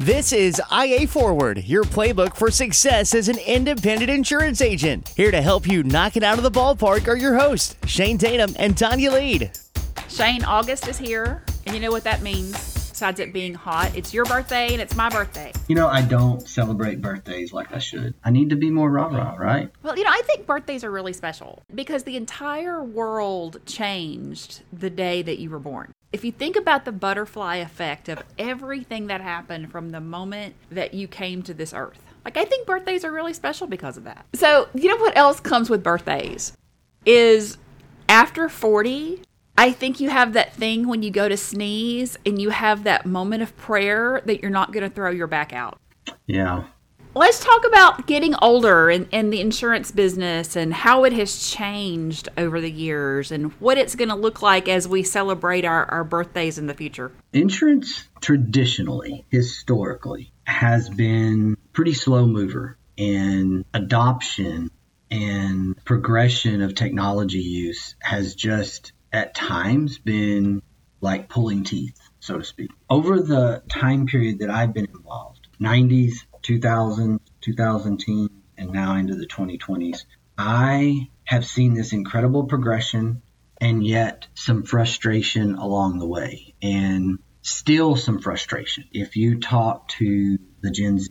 This is IA Forward, your playbook for success as an independent insurance agent. Here to help you knock it out of the ballpark are your hosts, Shane Tatum and Tonya Lead. Shane, August is here, and you know what that means. Besides it being hot, it's your birthday and it's my birthday. You know, I don't celebrate birthdays like I should. I need to be more rah rah, right? Well, you know, I think birthdays are really special because the entire world changed the day that you were born. If you think about the butterfly effect of everything that happened from the moment that you came to this earth, like I think birthdays are really special because of that. So, you know what else comes with birthdays? Is after 40, I think you have that thing when you go to sneeze and you have that moment of prayer that you're not going to throw your back out. Yeah. Let's talk about getting older and, and the insurance business and how it has changed over the years and what it's going to look like as we celebrate our, our birthdays in the future. Insurance traditionally, historically, has been pretty slow mover in adoption and progression of technology use has just at times been like pulling teeth, so to speak. Over the time period that I've been involved, 90s, 2000, 2010, and now into the 2020s, I have seen this incredible progression and yet some frustration along the way. And still some frustration. If you talk to the Gen Z,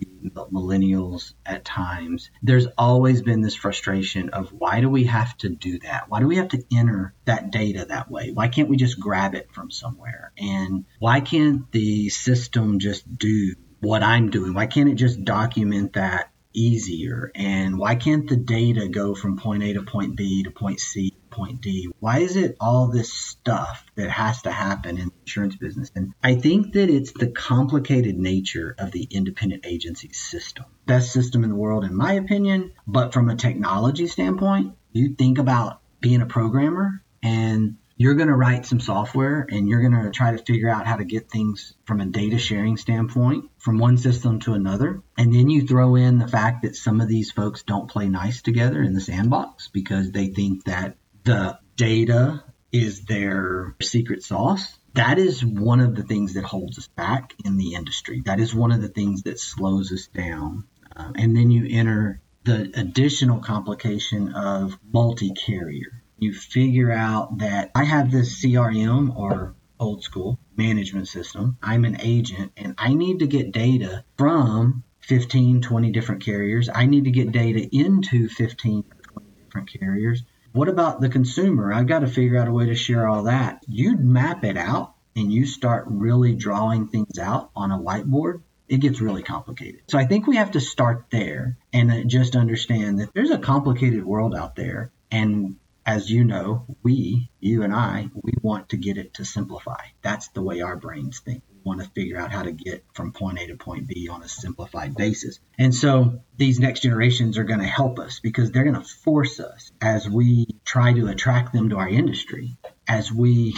millennials at times, there's always been this frustration of why do we have to do that? Why do we have to enter that data that way? Why can't we just grab it from somewhere? And why can't the system just do what I'm doing? Why can't it just document that easier? And why can't the data go from point A to point B to point C to point D? Why is it all this stuff that has to happen in the insurance business? And I think that it's the complicated nature of the independent agency system. Best system in the world, in my opinion. But from a technology standpoint, you think about being a programmer and you're going to write some software and you're going to try to figure out how to get things from a data sharing standpoint from one system to another. And then you throw in the fact that some of these folks don't play nice together in the sandbox because they think that the data is their secret sauce. That is one of the things that holds us back in the industry. That is one of the things that slows us down. Um, and then you enter the additional complication of multi carrier you figure out that I have this CRM or old school management system. I'm an agent and I need to get data from 15, 20 different carriers. I need to get data into 15, 20 different carriers. What about the consumer? I've got to figure out a way to share all that. You map it out and you start really drawing things out on a whiteboard it gets really complicated. So I think we have to start there and just understand that there's a complicated world out there and as you know, we, you and I, we want to get it to simplify. That's the way our brains think. We want to figure out how to get from point A to point B on a simplified basis. And so these next generations are going to help us because they're going to force us as we try to attract them to our industry, as we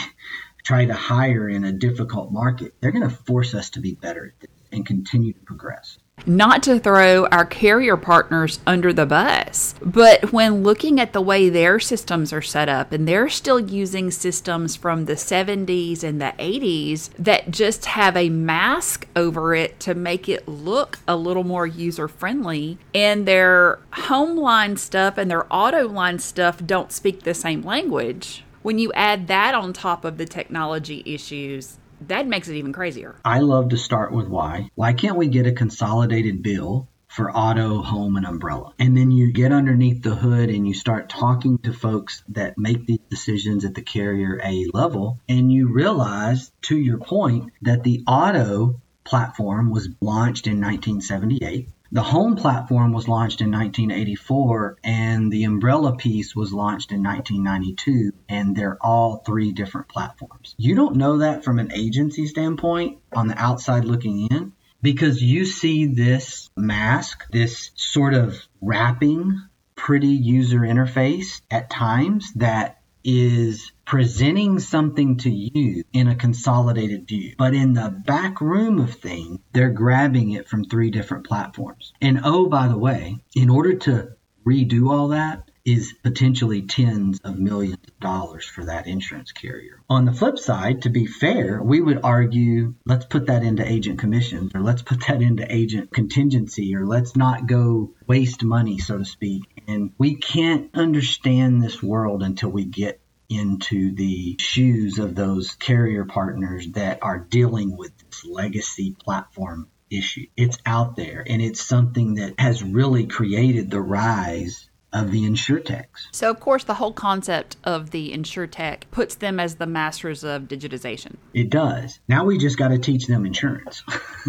try to hire in a difficult market. They're going to force us to be better at this and continue to progress not to throw our carrier partners under the bus, but when looking at the way their systems are set up, and they're still using systems from the 70s and the 80s that just have a mask over it to make it look a little more user friendly, and their home line stuff and their auto line stuff don't speak the same language. When you add that on top of the technology issues, that makes it even crazier. I love to start with why. Why can't we get a consolidated bill for auto, home, and umbrella. And then you get underneath the hood and you start talking to folks that make these decisions at the carrier A level. And you realize, to your point, that the auto platform was launched in 1978. The home platform was launched in 1984 and the umbrella piece was launched in 1992 and they're all three different platforms. You don't know that from an agency standpoint on the outside looking in because you see this mask, this sort of wrapping pretty user interface at times that is presenting something to you in a consolidated view. But in the back room of things, they're grabbing it from three different platforms. And oh, by the way, in order to redo all that, is potentially tens of millions of dollars for that insurance carrier. On the flip side, to be fair, we would argue let's put that into agent commissions or let's put that into agent contingency or let's not go waste money, so to speak. And we can't understand this world until we get into the shoes of those carrier partners that are dealing with this legacy platform issue. It's out there and it's something that has really created the rise of the insurtechs. So, of course, the whole concept of the insurtech puts them as the masters of digitization. It does. Now we just got to teach them insurance.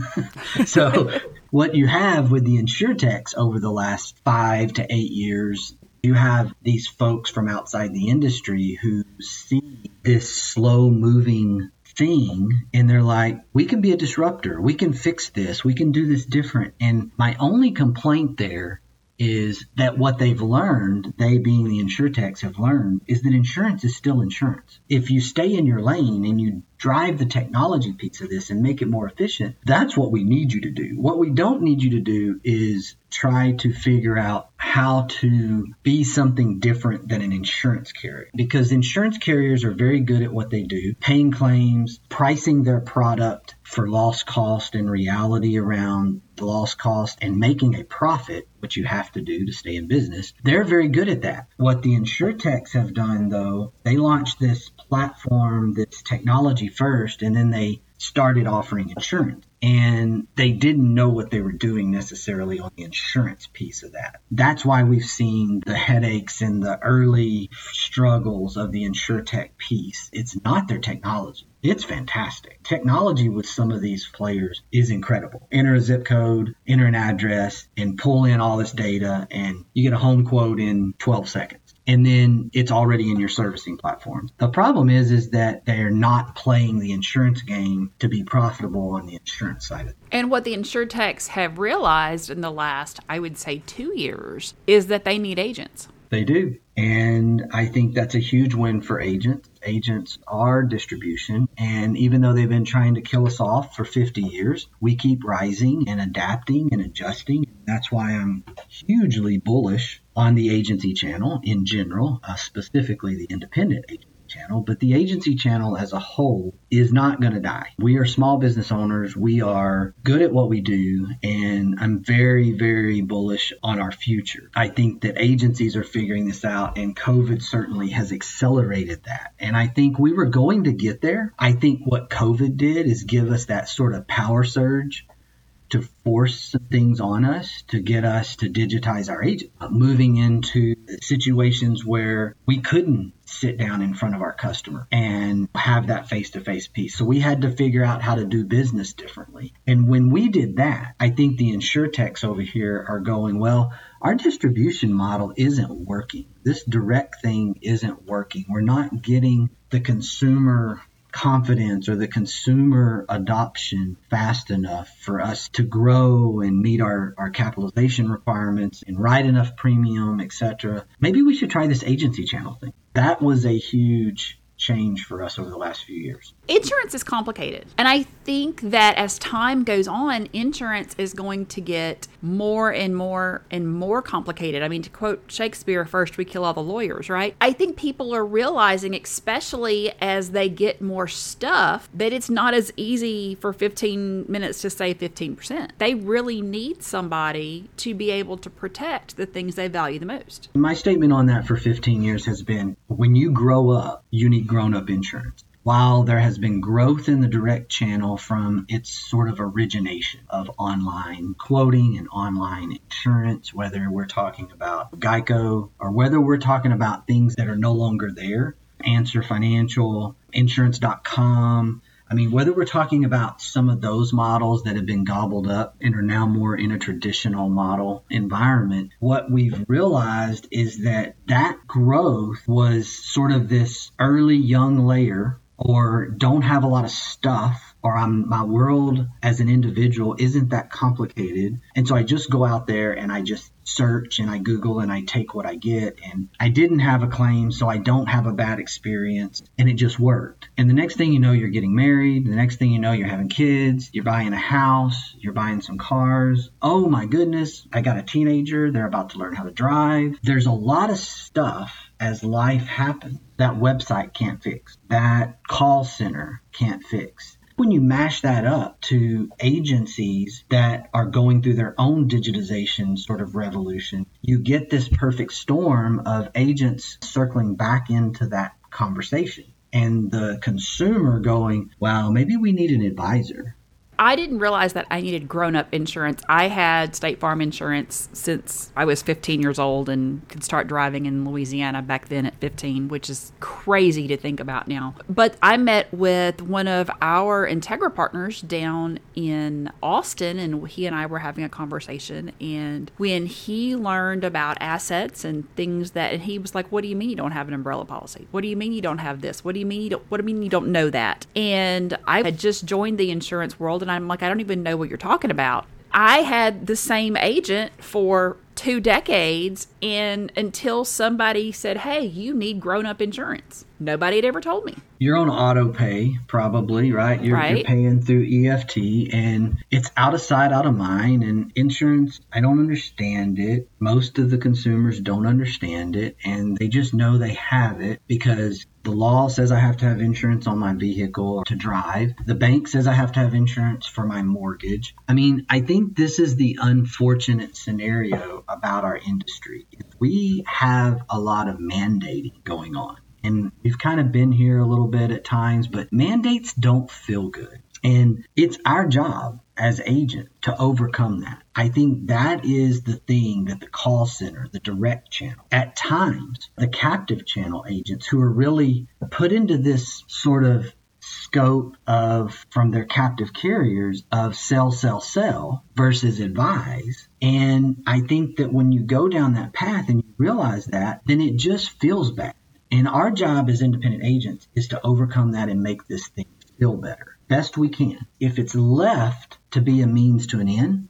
so, what you have with the insurtechs over the last five to eight years, you have these folks from outside the industry who see this slow moving thing and they're like, we can be a disruptor. We can fix this. We can do this different. And my only complaint there is that what they've learned, they being the insurtechs have learned, is that insurance is still insurance. If you stay in your lane and you drive the technology piece of this and make it more efficient, that's what we need you to do. What we don't need you to do is try to figure out how to be something different than an insurance carrier because insurance carriers are very good at what they do, paying claims, pricing their product for loss cost and reality around the loss cost and making a profit, which you have to do to stay in business. They're very good at that. What the insurtechs have done though, they launched this platform, this technology first, and then they started offering insurance. And they didn't know what they were doing necessarily on the insurance piece of that. That's why we've seen the headaches and the early struggles of the insurtech piece. It's not their technology. It's fantastic. Technology with some of these players is incredible. Enter a zip code, enter an address, and pull in all this data, and you get a home quote in 12 seconds and then it's already in your servicing platform. The problem is is that they're not playing the insurance game to be profitable on the insurance side of it. And what the insurtechs have realized in the last, I would say 2 years is that they need agents. They do. And I think that's a huge win for agents. Agents are distribution. And even though they've been trying to kill us off for 50 years, we keep rising and adapting and adjusting. That's why I'm hugely bullish on the agency channel in general, uh, specifically the independent agent channel, but the agency channel as a whole is not going to die. We are small business owners. We are good at what we do, and I'm very, very bullish on our future. I think that agencies are figuring this out, and COVID certainly has accelerated that. And I think we were going to get there. I think what COVID did is give us that sort of power surge to force things on us to get us to digitize our agent, uh, moving into situations where we couldn't sit down in front of our customer and have that face to face piece. So we had to figure out how to do business differently. And when we did that, I think the insurtechs over here are going, well, our distribution model isn't working. This direct thing isn't working. We're not getting the consumer confidence or the consumer adoption fast enough for us to grow and meet our, our capitalization requirements and write enough premium, etc. Maybe we should try this agency channel thing. That was a huge change for us over the last few years. Insurance is complicated. And I think that as time goes on, insurance is going to get more and more and more complicated. I mean, to quote Shakespeare, first we kill all the lawyers, right? I think people are realizing, especially as they get more stuff, that it's not as easy for 15 minutes to say 15%. They really need somebody to be able to protect the things they value the most. My statement on that for 15 years has been when you grow up, need grown up insurance. While there has been growth in the direct channel from its sort of origination of online quoting and online insurance, whether we're talking about Geico or whether we're talking about things that are no longer there, Answer Financial, insurance.com, I mean, whether we're talking about some of those models that have been gobbled up and are now more in a traditional model environment, what we've realized is that that growth was sort of this early young layer or don't have a lot of stuff or I'm my world as an individual isn't that complicated. And so I just go out there and I just search and I Google and I take what I get. And I didn't have a claim, so I don't have a bad experience. And it just worked. And the next thing you know, you're getting married. The next thing you know, you're having kids. You're buying a house. You're buying some cars. Oh my goodness, I got a teenager. They're about to learn how to drive. There's a lot of stuff as life happens that website can't fix, that call center can't fix when you mash that up to agencies that are going through their own digitization sort of revolution, you get this perfect storm of agents circling back into that conversation and the consumer going, wow, maybe we need an advisor. I didn't realize that I needed grown up insurance. I had State Farm insurance since I was 15 years old and could start driving in Louisiana back then at 15, which is crazy to think about now. But I met with one of our Integra partners down in Austin, and he and I were having a conversation. And when he learned about assets and things that, and he was like, What do you mean you don't have an umbrella policy? What do you mean you don't have this? What do you mean you don't, what do you mean you don't know that? And I had just joined the insurance world and and I'm like, I don't even know what you're talking about. I had the same agent for two decades and until somebody said, Hey, you need grown up insurance. Nobody had ever told me. You're on auto pay, probably, right? You're, right. you're paying through EFT and it's out of sight, out of mind. And insurance, I don't understand it. Most of the consumers don't understand it and they just know they have it because the law says I have to have insurance on my vehicle to drive. The bank says I have to have insurance for my mortgage. I mean, I think this is the unfortunate scenario about our industry. We have a lot of mandating going on. And we've kind of been here a little bit at times, but mandates don't feel good. And it's our job as agent to overcome that. I think that is the thing that the call center, the direct channel, at times, the captive channel agents who are really put into this sort of scope of from their captive carriers of sell, sell, sell versus advise. And I think that when you go down that path and you realize that, then it just feels bad. And our job as independent agents is to overcome that and make this thing feel better best we can. If it's left to be a means to an end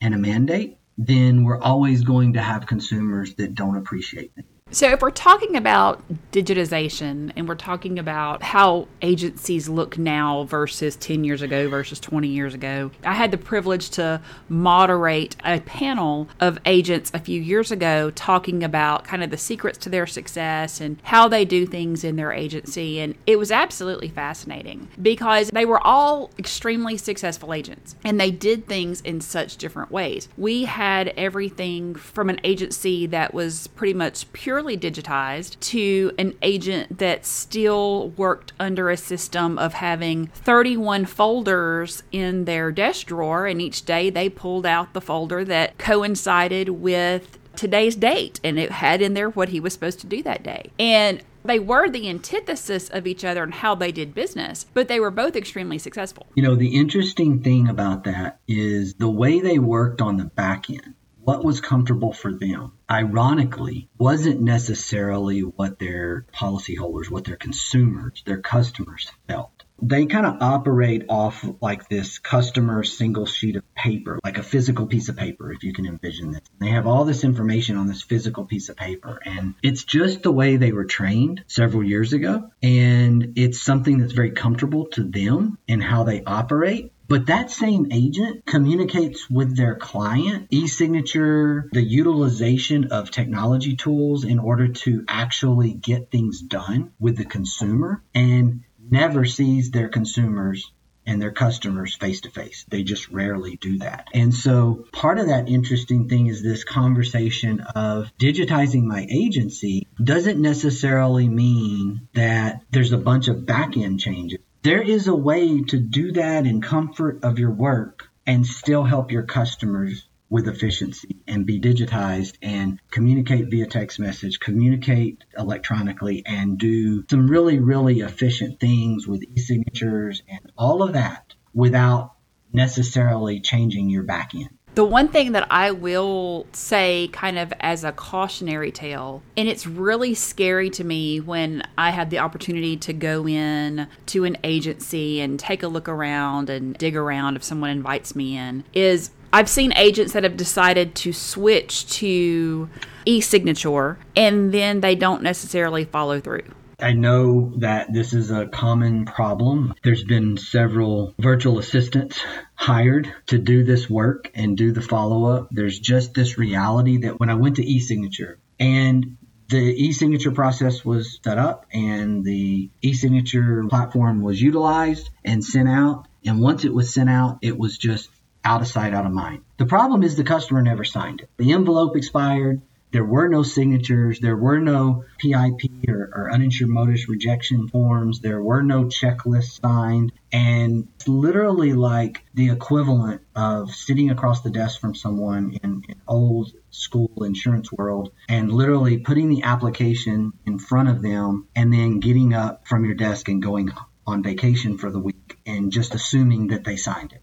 and a mandate, then we're always going to have consumers that don't appreciate it. So, if we're talking about digitization and we're talking about how agencies look now versus 10 years ago versus 20 years ago, I had the privilege to moderate a panel of agents a few years ago talking about kind of the secrets to their success and how they do things in their agency. And it was absolutely fascinating because they were all extremely successful agents and they did things in such different ways. We had everything from an agency that was pretty much purely purely digitized to an agent that still worked under a system of having 31 folders in their desk drawer, and each day they pulled out the folder that coincided with today's date and it had in there what he was supposed to do that day. And they were the antithesis of each other and how they did business, but they were both extremely successful. You know, the interesting thing about that is the way they worked on the back end what was comfortable for them, ironically, wasn't necessarily what their policyholders, what their consumers, their customers felt. They kind of operate off like this customer single sheet of paper, like a physical piece of paper, if you can envision this. They have all this information on this physical piece of paper, and it's just the way they were trained several years ago. And it's something that's very comfortable to them in how they operate. But that same agent communicates with their client, e-signature, the utilization of technology tools in order to actually get things done with the consumer and never sees their consumers and their customers face to face. They just rarely do that. And so part of that interesting thing is this conversation of digitizing my agency doesn't necessarily mean that there's a bunch of back end changes there is a way to do that in comfort of your work and still help your customers with efficiency and be digitized and communicate via text message, communicate electronically, and do some really, really efficient things with e signatures and all of that without necessarily changing your back end. The one thing that I will say, kind of as a cautionary tale, and it's really scary to me when I have the opportunity to go in to an agency and take a look around and dig around if someone invites me in, is I've seen agents that have decided to switch to e signature and then they don't necessarily follow through. I know that this is a common problem. There's been several virtual assistants hired to do this work and do the follow up. There's just this reality that when I went to e-signature and the e-signature process was set up and the e-signature platform was utilized and sent out. And once it was sent out, it was just out of sight, out of mind. The problem is the customer never signed it. The envelope expired. There were no signatures. There were no PIP or, or, uninsured motorist rejection forms. There were no checklists signed. And it's literally like the equivalent of sitting across the desk from someone in, in old school insurance world and literally putting the application in front of them and then getting up from your desk and going on vacation for the week and just assuming that they signed it.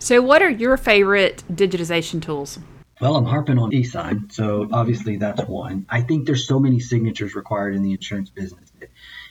So, what are your favorite digitization tools? Well, I'm harping on e-sign, so obviously that's one. I think there's so many signatures required in the insurance business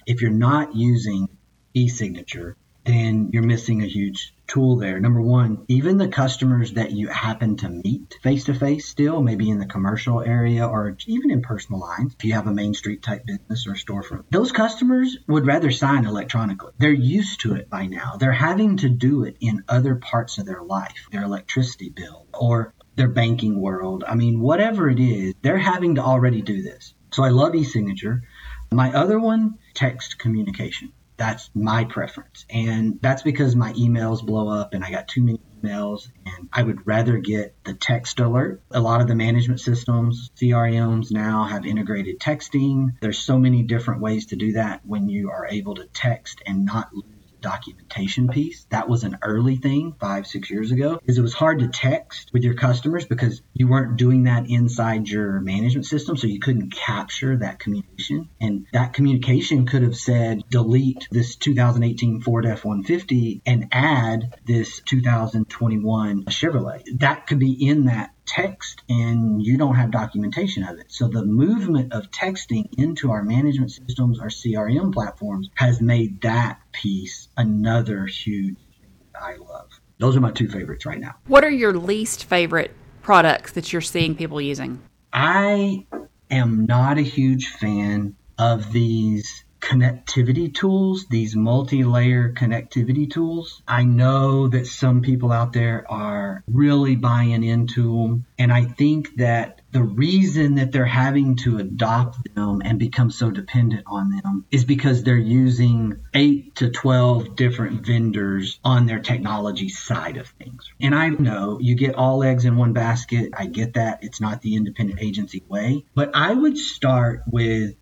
if you're not using e-signature, then you're missing a huge tool there. Number one, even the customers that you happen to meet face to face still, maybe in the commercial area or even in personal lines, if you have a main street type business or storefront, those customers would rather sign electronically. They're used to it by now. They're having to do it in other parts of their life, their electricity bill or their banking world. I mean, whatever it is, they're having to already do this. So I love e-signature. My other one, text communication. That's my preference. And that's because my emails blow up and I got too many emails and I would rather get the text alert. A lot of the management systems, CRMs now have integrated texting. There's so many different ways to do that when you are able to text and not lose documentation piece. That was an early thing five, six years ago, is it was hard to text with your customers because you weren't doing that inside your management system. So you couldn't capture that communication. And that communication could have said, delete this 2018 Ford F-150 and add this 2021 Chevrolet. That could be in that text and you don't have documentation of it. So the movement of texting into our management systems, our CRM platforms has made that piece another huge thing that I love. Those are my two favorites right now. What are your least favorite products that you're seeing people using? I am not a huge fan of these connectivity tools, these multi layer connectivity tools. I know that some people out there are really buying into them. And I think that the reason that they're having to adopt them and become so dependent on them is because they're using 8 to 12 different vendors on their technology side of things. And I know you get all eggs in one basket. I get that. It's not the independent agency way. But I would start with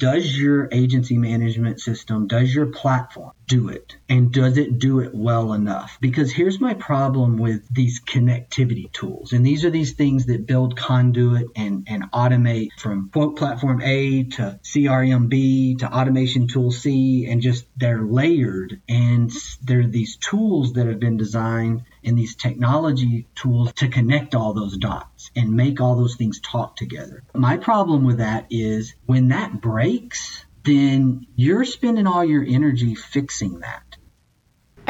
does your agency management system, does your platform do it? And does it do it well enough? Because here's my problem with these connectivity tools. And these are these things that build conduit and, and automate from quote platform A to CRM B to automation tool C and just they're layered and they're these tools that have been designed and these technology tools to connect all those dots and make all those things talk together. My problem with that is when that breaks, then you're spending all your energy fixing that.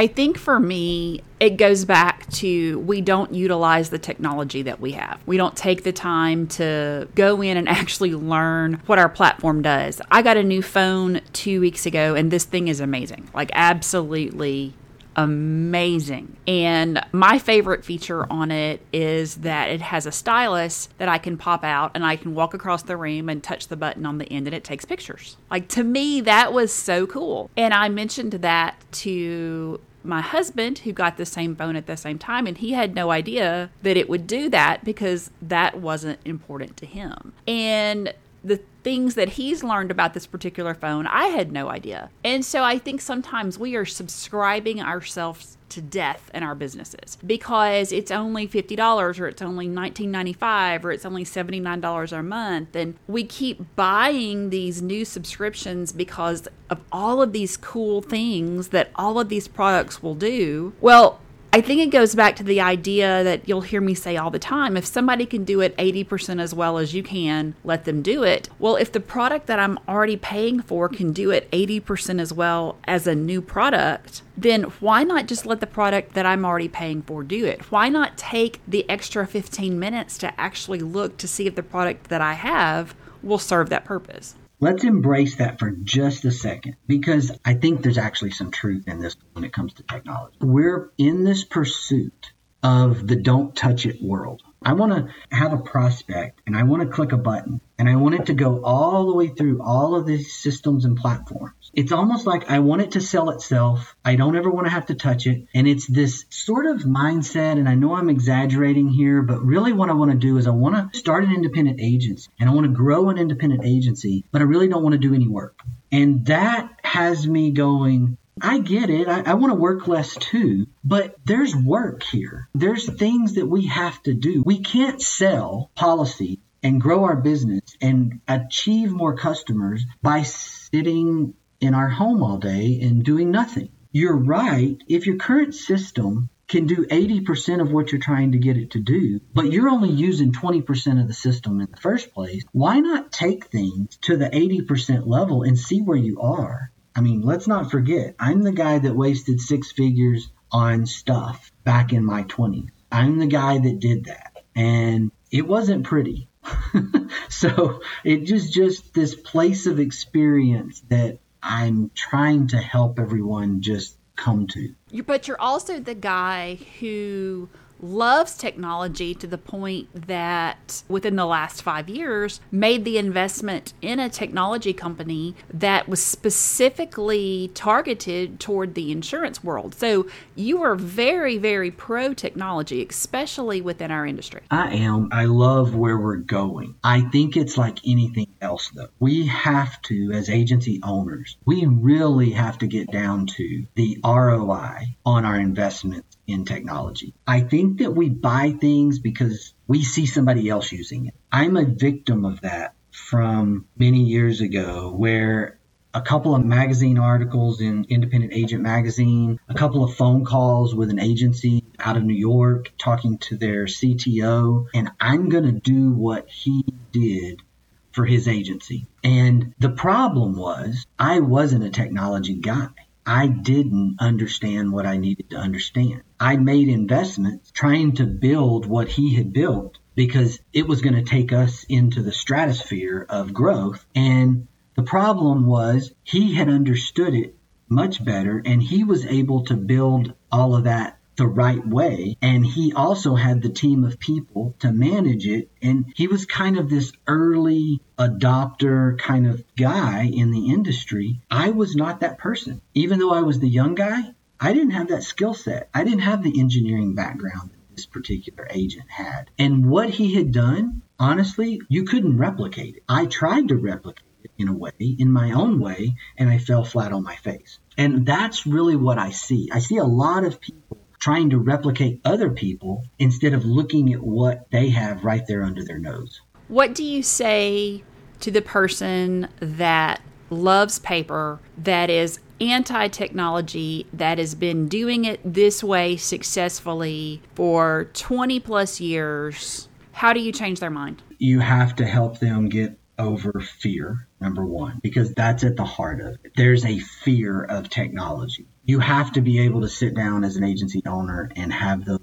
I think for me, it goes back to we don't utilize the technology that we have. We don't take the time to go in and actually learn what our platform does. I got a new phone two weeks ago, and this thing is amazing. Like, absolutely amazing. And my favorite feature on it is that it has a stylus that I can pop out and I can walk across the room and touch the button on the end and it takes pictures. Like to me, that was so cool. And I mentioned that to my husband who got the same phone at the same time and he had no idea that it would do that because that wasn't important to him. And the things that he's learned about this particular phone, I had no idea. And so I think sometimes we are subscribing ourselves to death in our businesses because it's only $50 or it's only $19.95 or it's only $79 a month. And we keep buying these new subscriptions because of all of these cool things that all of these products will do. Well, I think it goes back to the idea that you'll hear me say all the time if somebody can do it 80% as well as you can, let them do it. Well, if the product that I'm already paying for can do it 80% as well as a new product, then why not just let the product that I'm already paying for do it? Why not take the extra 15 minutes to actually look to see if the product that I have will serve that purpose? Let's embrace that for just a second because I think there's actually some truth in this when it comes to technology. We're in this pursuit of the don't touch it world. I want to have a prospect and I want to click a button and I want it to go all the way through all of these systems and platforms. It's almost like I want it to sell itself. I don't ever want to have to touch it. And it's this sort of mindset. And I know I'm exaggerating here, but really what I want to do is I want to start an independent agency and I want to grow an independent agency, but I really don't want to do any work. And that has me going, I get it. I, I want to work less too, but there's work here. There's things that we have to do. We can't sell policy and grow our business and achieve more customers by sitting in our home all day and doing nothing. You're right. If your current system can do 80% of what you're trying to get it to do, but you're only using 20% of the system in the first place, why not take things to the 80% level and see where you are? I mean, let's not forget, I'm the guy that wasted six figures on stuff back in my 20s. I'm the guy that did that. And it wasn't pretty. so it just just this place of experience that I'm trying to help everyone just come to. But you're also the guy who loves technology to the point that within the last five years made the investment in a technology company that was specifically targeted toward the insurance world. So you are very, very pro technology, especially within our industry. I am. I love where we're going. I think it's like anything else, though. We have to, as agency owners, we really have to get down to the ROI on our investments in technology. I think that we buy things because we see somebody else using it. I'm a victim of that from many years ago where a couple of magazine articles in Independent Agent Magazine, a couple of phone calls with an agency out of New York talking to their CTO, and I'm going to do what he did for his agency. And the problem was I wasn't a technology guy. I didn't understand what I needed to understand. I made investments trying to build what he had built because it was going to take us into the stratosphere of growth. And the problem was he had understood it much better and he was able to build all of that the right way. And he also had the team of people to manage it. And he was kind of this early adopter kind of guy in the industry. I was not that person. Even though I was the young guy, I didn't have that skill set. I didn't have the engineering background that this particular agent had. And what he had done, honestly, you couldn't replicate it. I tried to replicate it in a way, in my own way, and I fell flat on my face. And that's really what I see. I see a lot of people trying to replicate other people instead of looking at what they have right there under their nose. What do you say to the person that loves paper, that is anti technology, that has been doing it this way successfully for 20 plus years? How do you change their mind? You have to help them get over fear, number one, because that's at the heart of it. There's a fear of technology you have to be able to sit down as an agency owner and have those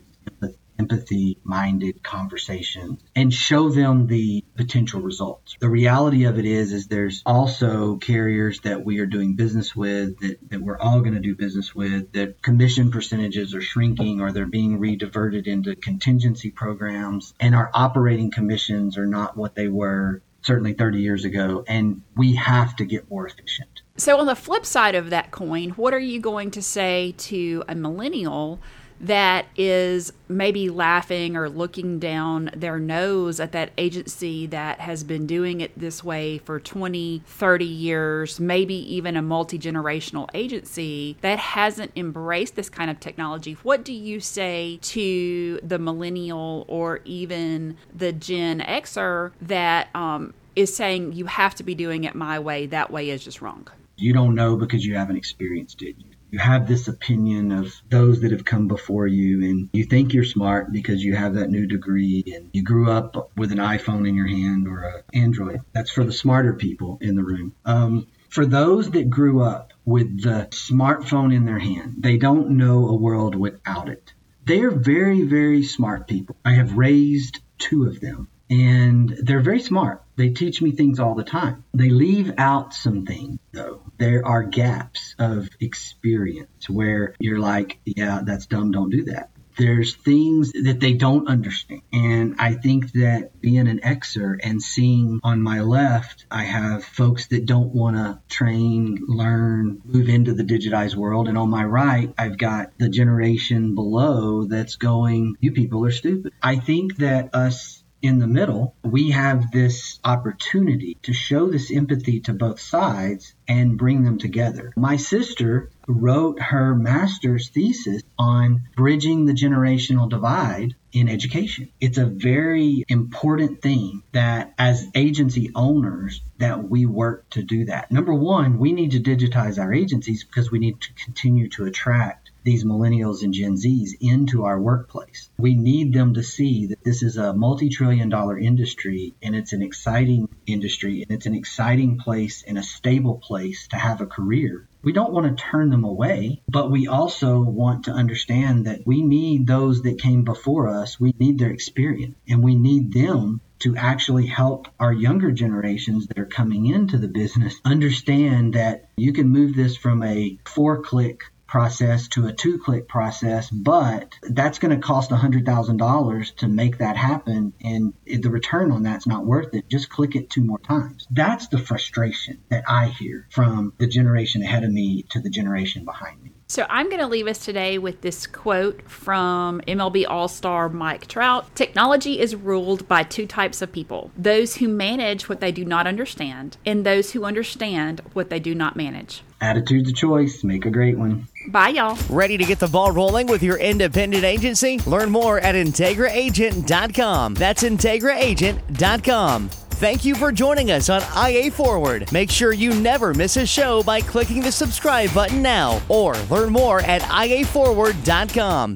empathy minded conversation and show them the potential results. The reality of it is is there's also carriers that we are doing business with that, that we're all going to do business with that commission percentages are shrinking or they're being rediverted into contingency programs and our operating commissions are not what they were certainly 30 years ago and we have to get more efficient. So, on the flip side of that coin, what are you going to say to a millennial that is maybe laughing or looking down their nose at that agency that has been doing it this way for 20, 30 years, maybe even a multi generational agency that hasn't embraced this kind of technology? What do you say to the millennial or even the Gen Xer that um, is saying you have to be doing it my way, that way is just wrong? You don't know because you haven't experienced it. you have this opinion of those that have come before you and you think you're smart because you have that new degree and you grew up with an iphone in your hand or an android. That's for the smarter people in the room. Um, for those that grew up with the smartphone in their hand they don't know a world without it. They are very very smart people. I have raised two of them and they're very smart. They teach me things all the time. They leave out some things, though. There are gaps of experience where you're like, yeah, that's dumb, don't do that. There's things that they don't understand. And I think that being an Xer and seeing on my left, I have folks that don't want to train, learn, move into the digitized world. And on my right, I've got the generation below that's going, you people are stupid. I think that us in the middle, we have this opportunity to show this empathy to both sides and bring them together. My sister wrote her master's thesis on bridging the generational divide in education. It's a very important thing that as agency owners that we work to do that. Number 1, we need to digitize our agencies because we need to continue to attract these millennials and Gen Zs into our workplace. We need them to see that this is a multi trillion dollar industry and it's an exciting industry and it's an exciting place and a stable place to have a career. We don't want to turn them away, but we also want to understand that we need those that came before us. We need their experience and we need them to actually help our younger generations that are coming into the business understand that you can move this from a four click process to a two click process, but that's going to cost $100,000 to make that happen. And the return on that's not worth it. Just click it two more times. That's the frustration that I hear from the generation ahead of me to the generation behind me. So I'm going to leave us today with this quote from MLB All Star Mike Trout Technology is ruled by two types of people those who manage what they do not understand, and those who understand what they do not manage. Attitude's a choice. Make a great one. Bye, y'all. Ready to get the ball rolling with your independent agency? Learn more at IntegraAgent.com. That's IntegraAgent.com. Thank you for joining us on IA Forward. Make sure you never miss a show by clicking the subscribe button now or learn more at IAForward.com.